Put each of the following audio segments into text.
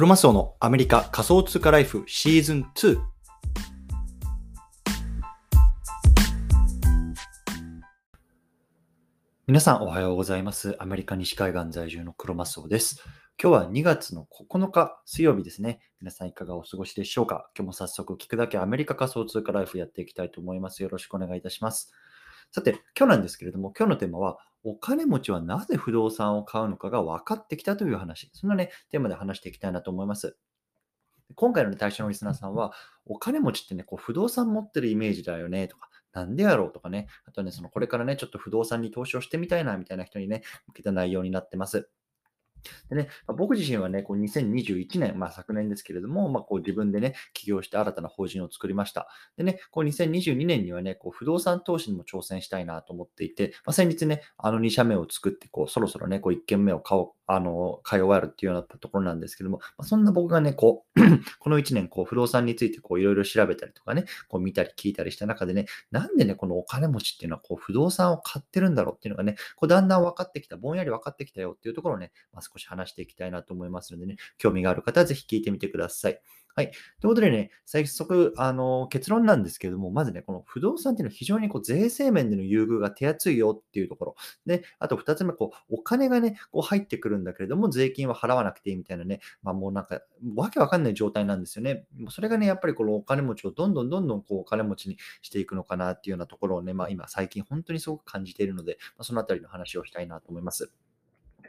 クロマスオのアメリカ仮想通貨ライフシーズン2。皆さんおはようございます。アメリカ西海岸在住のクロマスオです。今日は2月の9日水曜日ですね。皆さんいかがお過ごしでしょうか？今日も早速聞くだけアメリカ仮想通貨ライフやっていきたいと思います。よろしくお願いいたします。さて、今日なんですけれども、今日のテーマは、お金持ちはなぜ不動産を買うのかが分かってきたという話。そんなね、テーマで話していきたいなと思います。今回の、ね、対象のリスナーさんは、お金持ちってね、こう不動産持ってるイメージだよねとか、なんでやろうとかね、あとね、そのこれからね、ちょっと不動産に投資をしてみたいなみたいな人にね、向けた内容になってます。でね、僕自身はね、こう2021年、まあ、昨年ですけれども、まあ、こう自分でね、起業して新たな法人を作りました。でね、こう2022年にはね、こう不動産投資にも挑戦したいなと思っていて、まあ、先日ね、あの2社目を作って、こうそろそろね、こう1件目を買おう、あの、通わるっていうようなところなんですけども、ま、そんな僕がね、こう、この1年、こう不動産についてこういろいろ調べたりとかね、こう見たり聞いたりした中でね、なんでね、このお金持ちっていうのはこう不動産を買ってるんだろうっていうのがね、こうだんだん分かってきた、ぼんやり分かってきたよっていうところをね、まあ、少し話していきたいなと思いますのでね、興味がある方はぜひ聞いてみてください。はい。ということでね、早速、あの、結論なんですけれども、まずね、この不動産っていうのは非常にこう税制面での優遇が手厚いよっていうところ。で、あと二つ目、こう、お金がね、こう入ってくるんだけれども、税金は払わなくていいみたいなね、まあもうなんか、わけわかんない状態なんですよね。それがね、やっぱりこのお金持ちをどんどんどんどんこう、お金持ちにしていくのかなっていうようなところをね、まあ今最近本当にすごく感じているので、まあ、そのあたりの話をしたいなと思います。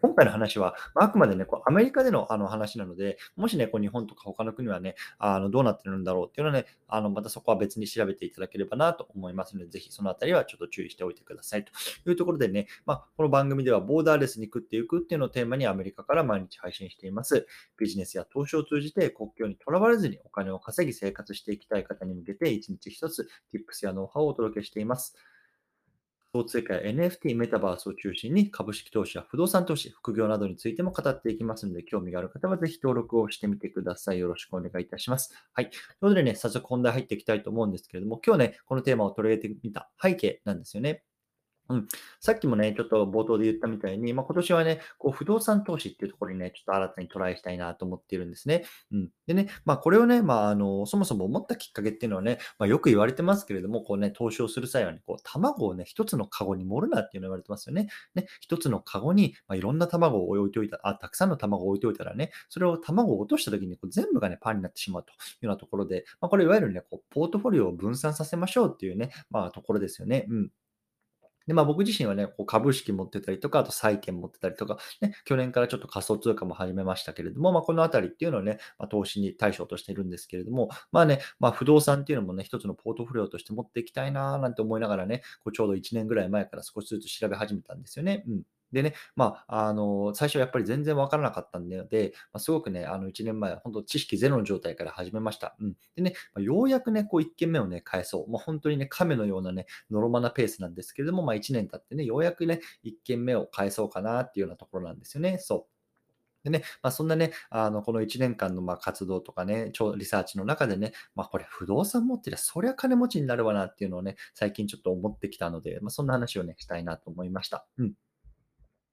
今回の話は、まあ、くまでね、こうアメリカでのあの話なので、もしね、こう日本とか他の国はね、あのどうなってるんだろうっていうのはね、あのまたそこは別に調べていただければなと思いますので、ぜひそのあたりはちょっと注意しておいてくださいというところでね、まあ、この番組ではボーダーレスに食っていくっていうのをテーマにアメリカから毎日配信しています。ビジネスや投資を通じて国境にとらわれずにお金を稼ぎ生活していきたい方に向けて、一日一つ Tips やノウハウをお届けしています。交通貨や NFT、メタバースを中心に株式投資や不動産投資、副業などについても語っていきますので、興味がある方はぜひ登録をしてみてください。よろしくお願いいたします。はい。ということでね、早速本題入っていきたいと思うんですけれども、今日ね、このテーマを取り上げてみた背景なんですよね。うん、さっきもね、ちょっと冒頭で言ったみたいに、まあ、今年はね、こう不動産投資っていうところにね、ちょっと新たにトライしたいなと思っているんですね。うん、でね、まあ、これをね、まあ、あの、そもそも思ったきっかけっていうのはね、まあ、よく言われてますけれども、こうね、投資をする際はね、こう、卵をね、一つのカゴに盛るなっていうのを言われてますよね。ね、一つのカゴに、まあ、いろんな卵を置いておいた、あ、たくさんの卵を置いておいたらね、それを卵を落とした時にこう全部がね、パンになってしまうというようなところで、まあ、これいわゆるね、こう、ポートフォリオを分散させましょうっていうね、まあ、ところですよね。うん。で、まあ僕自身はね、こう株式持ってたりとか、あと債券持ってたりとか、ね、去年からちょっと仮想通貨も始めましたけれども、まあこのあたりっていうのをね、まあ、投資に対象としているんですけれども、まあね、まあ不動産っていうのもね、一つのポートフォリオとして持っていきたいなーなんて思いながらね、こうちょうど1年ぐらい前から少しずつ調べ始めたんですよね。うん。でね、まあ、あの、最初やっぱり全然わからなかったんで、まあ、すごくね、あの、1年前、本当知識ゼロの状態から始めました。うん。でね、まあ、ようやくね、こう、1件目をね、返そう。もう本当にね、亀のようなね、ノロマなペースなんですけれども、まあ、1年経ってね、ようやくね、1件目を返そうかなっていうようなところなんですよね。そう。でね、まあ、そんなね、あのこの1年間のま活動とかね、リサーチの中でね、まあ、これ不動産持ってりゃそりゃ金持ちになるわなっていうのをね、最近ちょっと思ってきたので、まあ、そんな話をね、したいなと思いました。うん。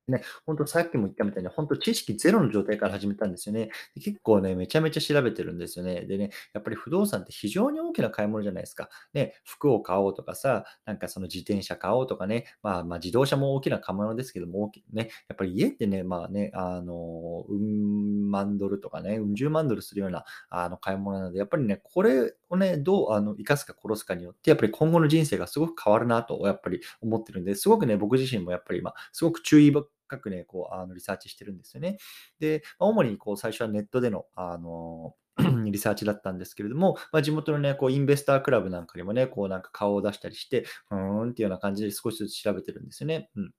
ね、本当さっきも言ったみたいに、本当知識ゼロの状態から始めたんですよね。で結構ね、めちゃめちゃ調べてるんですよね。でね、やっぱり不動産って非常に大きな買い物じゃないですか。ね、服を買おうとかさ、なんかその自転車買おうとかね、まあまあ自動車も大きな買い物ですけども、大きね、やっぱり家ってね、まあね、あの、うん万ドルとかね、うん十万ドルするようなあの買い物なので、やっぱりね、これをね、どうあの生かすか殺すかによって、やっぱり今後の人生がすごく変わるなと、やっぱり思ってるんで、すごくね、僕自身もやっぱり今、すごく注意深くね、こう、あのリサーチしてるんですよね。で、まあ、主にこう最初はネットでの、あの、リサーチだったんですけれども、まあ、地元のね、こうインベスタークラブなんかにもね、こうなんか顔を出したりして、うーんっていうような感じで少しずつ調べてるんですよね。うん。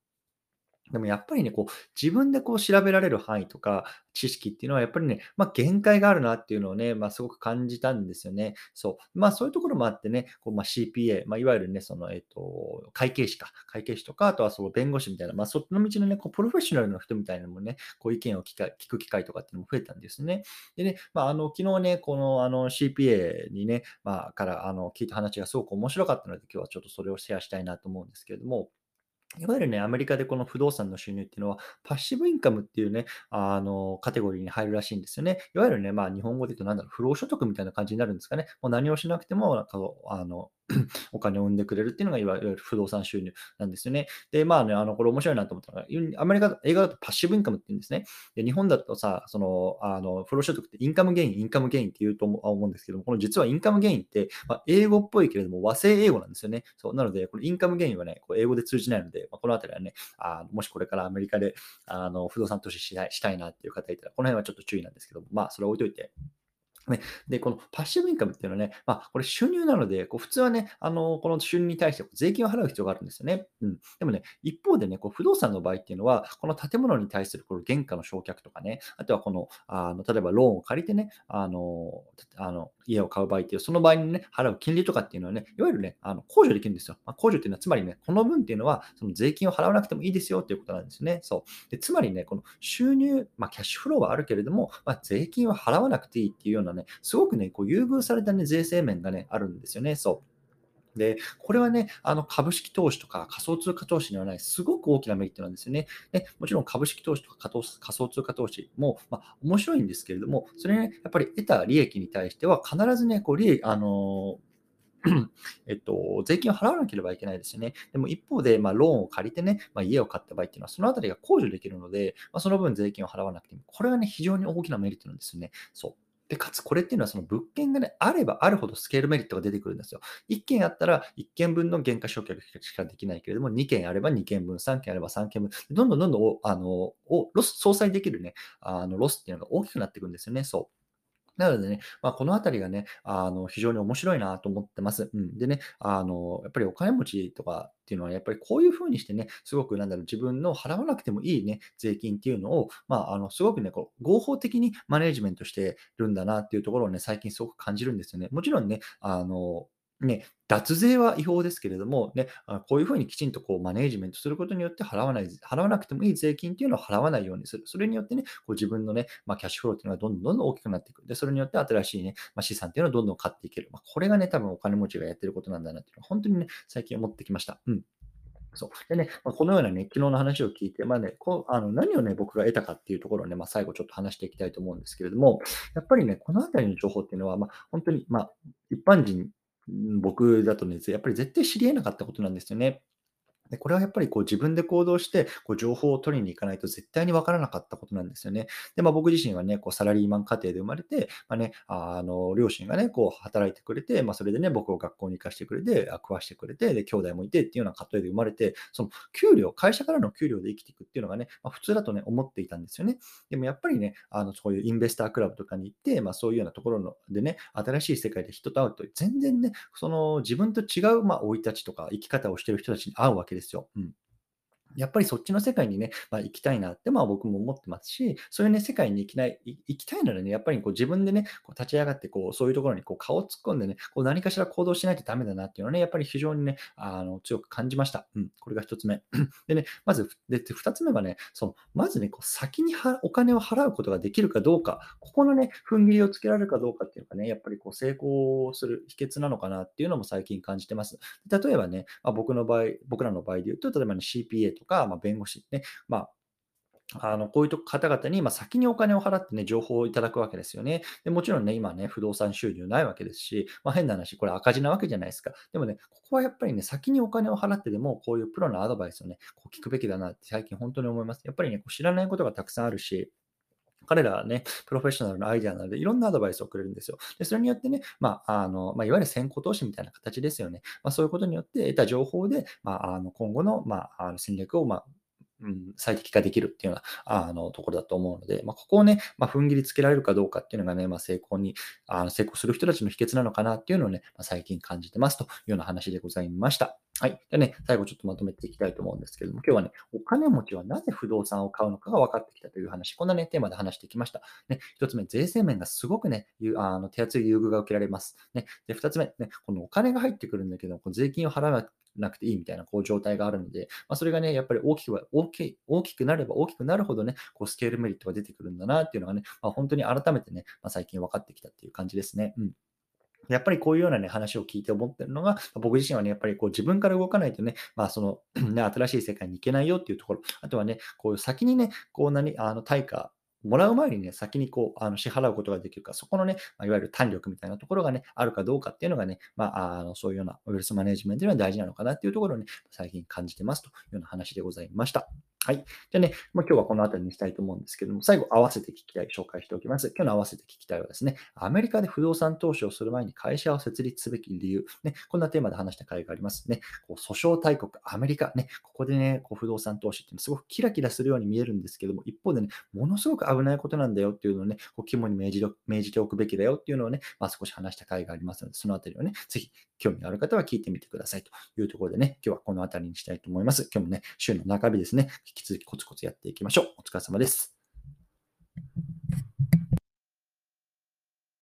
でもやっぱりね、こう、自分でこう調べられる範囲とか、知識っていうのはやっぱりね、まあ、限界があるなっていうのをね、まあ、すごく感じたんですよね。そう。まあ、そういうところもあってね、こうまあ、CPA、まあ、いわゆるね、その、えっと、会計士か、会計士とか、あとはその弁護士みたいな、まあ、そっちの道のね、こうプロフェッショナルの人みたいなのもね、こう意見を聞か聞く機会とかっていうのも増えたんですね。でね、まあ、あの、昨日ね、この、あの、CPA にね、まあ、から、あの、聞いた話がすごく面白かったので、今日はちょっとそれをシェアしたいなと思うんですけれども、いわゆるね、アメリカでこの不動産の収入っていうのは、パッシブインカムっていうね、あの、カテゴリーに入るらしいんですよね。いわゆるね、まあ、日本語で言うと何だろう、不労所得みたいな感じになるんですかね。もう何をしなくても、なんか、あの、お金を生んでくれるっていうのがいわゆる不動産収入なんですよね。で、まあね、あの、これ面白いなと思ったのが、アメリカ、映画だとパッシブインカムって言うんですね。で、日本だとさ、その、あの、不労所得ってインカムゲイン、インカムゲインって言うと思うんですけども、この実はインカムゲインって、まあ、英語っぽいけれども和製英語なんですよね。そう、なので、このインカムゲインはね、こう英語で通じないので、まあ、このあたりはね、あもしこれからアメリカであの不動産投資したいしたいなっていう方いたら、この辺はちょっと注意なんですけども、まあ、それ置いといて、ね、で、この passive income っていうのはね、まあ、これ収入なので、こう普通はね、あのこの収入に対して税金を払う必要があるんですよね。うん、でもね、一方でね、こう不動産の場合っていうのは、この建物に対するこの減価の償却とかね、あとはこの、あの例えばローンを借りてね、あのあの家を買う場合っていう、その場合にね、払う金利とかっていうのはね、いわゆるね、あの控除できるんですよ。まあ、控除っていうのは、つまりね、この分っていうのは、その税金を払わなくてもいいですよっていうことなんですね。そう。でつまりね、この収入、まあ、キャッシュフローはあるけれども、まあ、税金は払わなくていいっていうようなね、すごくね、こう優遇された、ね、税制面が、ね、あるんですよね。そうで、これはね、あの株式投資とか仮想通貨投資にはない、すごく大きなメリットなんですよね。でもちろん株式投資とか仮想通貨投資も、まあ、面白いんですけれども、それね、やっぱり得た利益に対しては必ずね、こう利益、あの えっと、税金を払わなければいけないですよね。でも一方で、まあ、ローンを借りてね、まあ、家を買った場合っていうのは、そのあたりが控除できるので、まあ、その分税金を払わなくても、これはね、非常に大きなメリットなんですよね。そう。で、かつこれっていうのはその物件がね、あればあるほどスケールメリットが出てくるんですよ。1件あったら1件分の原価償却しかできないけれども、2件あれば2件分、3件あれば3件分、どんどんどんどんあのロス相殺できるね、あのロスっていうのが大きくなっていくんですよね。そう。なのでね、まあ、このあたりがね、あの、非常に面白いなと思ってます。うん。でね、あの、やっぱりお金持ちとかっていうのは、やっぱりこういうふうにしてね、すごくなんだろう、自分の払わなくてもいいね、税金っていうのを、まあ、あの、すごくね、こう、合法的にマネージメントしてるんだなっていうところをね、最近すごく感じるんですよね。もちろんね、あの、ね、脱税は違法ですけれども、ね、こういうふうにきちんとこうマネージメントすることによって払わない、払わなくてもいい税金っていうのを払わないようにする。それによってね、こう自分のね、まあ、キャッシュフローっていうのがどんどんどんどん大きくなっていく。で、それによって新しいね、まあ、資産っていうのをどんどん買っていける。まあ、これがね、多分お金持ちがやってることなんだなっていうのは、本当にね、最近思ってきました。うん。そう。でね、まあ、このようなね、昨日の話を聞いて、まあね、こうあの何をね、僕が得たかっていうところをね、まあ、最後ちょっと話していきたいと思うんですけれども、やっぱりね、このあたりの情報っていうのは、まあ、本当に、まあ、一般人僕だとね、やっぱり絶対知り得なかったことなんですよね。で、これはやっぱりこう自分で行動して、こう情報を取りに行かないと絶対に分からなかったことなんですよね。で、まあ、僕自身はね、こうサラリーマン家庭で生まれて、まあね、あの、両親がね、こう働いてくれて、まあ、それでね、僕を学校に行かしてくれて、食わしてくれて、で、兄弟もいてっていうような家庭で生まれて、その給料、会社からの給料で生きていくっていうのがね、まあ、普通だとね、思っていたんですよね。でもやっぱりね、あの、そういうインベスタークラブとかに行って、まあ、そういうようなところのでね、新しい世界で人と会うと、全然ね、その自分と違う、まあ、生い立ちとか生き方をしてる人たちに会うわけですよ。うんやっぱりそっちの世界にね、まあ、行きたいなって、まあ、僕も思ってますし、そういうね、世界に行きない行きたいならね、やっぱりこう自分でね、こう立ち上がってこう、そういうところにこう顔を突っ込んでね、こう何かしら行動しないとダメだなっていうのはね、やっぱり非常にね、あの強く感じました。うん、これが一つ目。でね、まず、で二つ目はね、そのまずね、こう先にお金を払うことができるかどうか、ここのね、踏ん切りをつけられるかどうかっていうのがね、やっぱりこう成功する秘訣なのかなっていうのも最近感じてます。例えばね、まあ、僕の場合、僕らの場合で言うと、例えばね、CPA とか、まあ、弁護士ね、まあ、あのこういう方々にま先にお金を払ってね、情報をいただくわけですよね。でもちろんね、今ね、不動産収入ないわけですし、まあ、変な話、これ赤字なわけじゃないですか。でもね、ここはやっぱりね、先にお金を払ってでも、こういうプロのアドバイスをね、こう聞くべきだなって最近本当に思います。やっぱりね、こう知らないことがたくさんあるし、彼らはね、プロフェッショナルのアイデアなので、いろんなアドバイスをくれるんですよ。で、それによってね、まあ、あの、まあ、いわゆる先行投資みたいな形ですよね。まあ、そういうことによって得た情報で、まあ、あの今後の、まあ、あの戦略を、まあ、うん、最適化できるっていうようなあのところだと思うので、まあ、ここをね、まあ、踏ん切りつけられるかどうかっていうのがね、まあ、成功にあの成功する人たちの秘訣なのかなっていうのをね、まあ、最近感じてますというような話でございました。はい。でね、最後ちょっとまとめていきたいと思うんですけども、今日はね、お金持ちはなぜ不動産を買うのかが分かってきたという話、こんなね、テーマで話してきました。ね、一つ目、税制面がすごくね、あの手厚い優遇が受けられます。ね、で、二つ目、ね、このお金が入ってくるんだけど、この税金を払わなくていいみたいなこう状態があるので、まあ、それがね、やっぱり大きく大き大きくなれば大きくなるほどね、こうスケールメリットが出てくるんだなっていうのがね、まあ、本当に改めてね、まあ、最近分かってきたっていう感じですね。うんやっぱりこういうようなね、話を聞いて思ってるのが、僕自身はね、やっぱりこう自分から動かないとね、まあその、ね、新しい世界に行けないよっていうところ、あとはね、こういう先にね、こう何、あの対価、もらう前にね、先にこう、あの支払うことができるか、そこのね、まあ、いわゆる弾力みたいなところがね、あるかどうかっていうのがね、まあ、あのそういうようなウェルスマネジメントには大事なのかなっていうところをね、最近感じてますというような話でございました。はい。じゃあね、まあ、今日はこの辺りにしたいと思うんですけども、最後合わせて聞きたい、紹介しておきます。今日の合わせて聞きたいはですね、アメリカで不動産投資をする前に会社を設立すべき理由、ね、こんなテーマで話した回がありますね。こう訴訟大国、アメリカ、ね、ここでね、こう不動産投資ってすごくキラキラするように見えるんですけども、一方でね、ものすごく危ないことなんだよっていうのをね、こう肝に銘じ銘じておくべきだよっていうのをね、まあ、少し話した回がありますので、そのあたりをね、ぜひ興味がある方は聞いてみてくださいというところでね、今日はこの辺りにしたいと思います。今日もね、週の中日ですね、き続きコツコツやっていきましょう。お疲れ様です。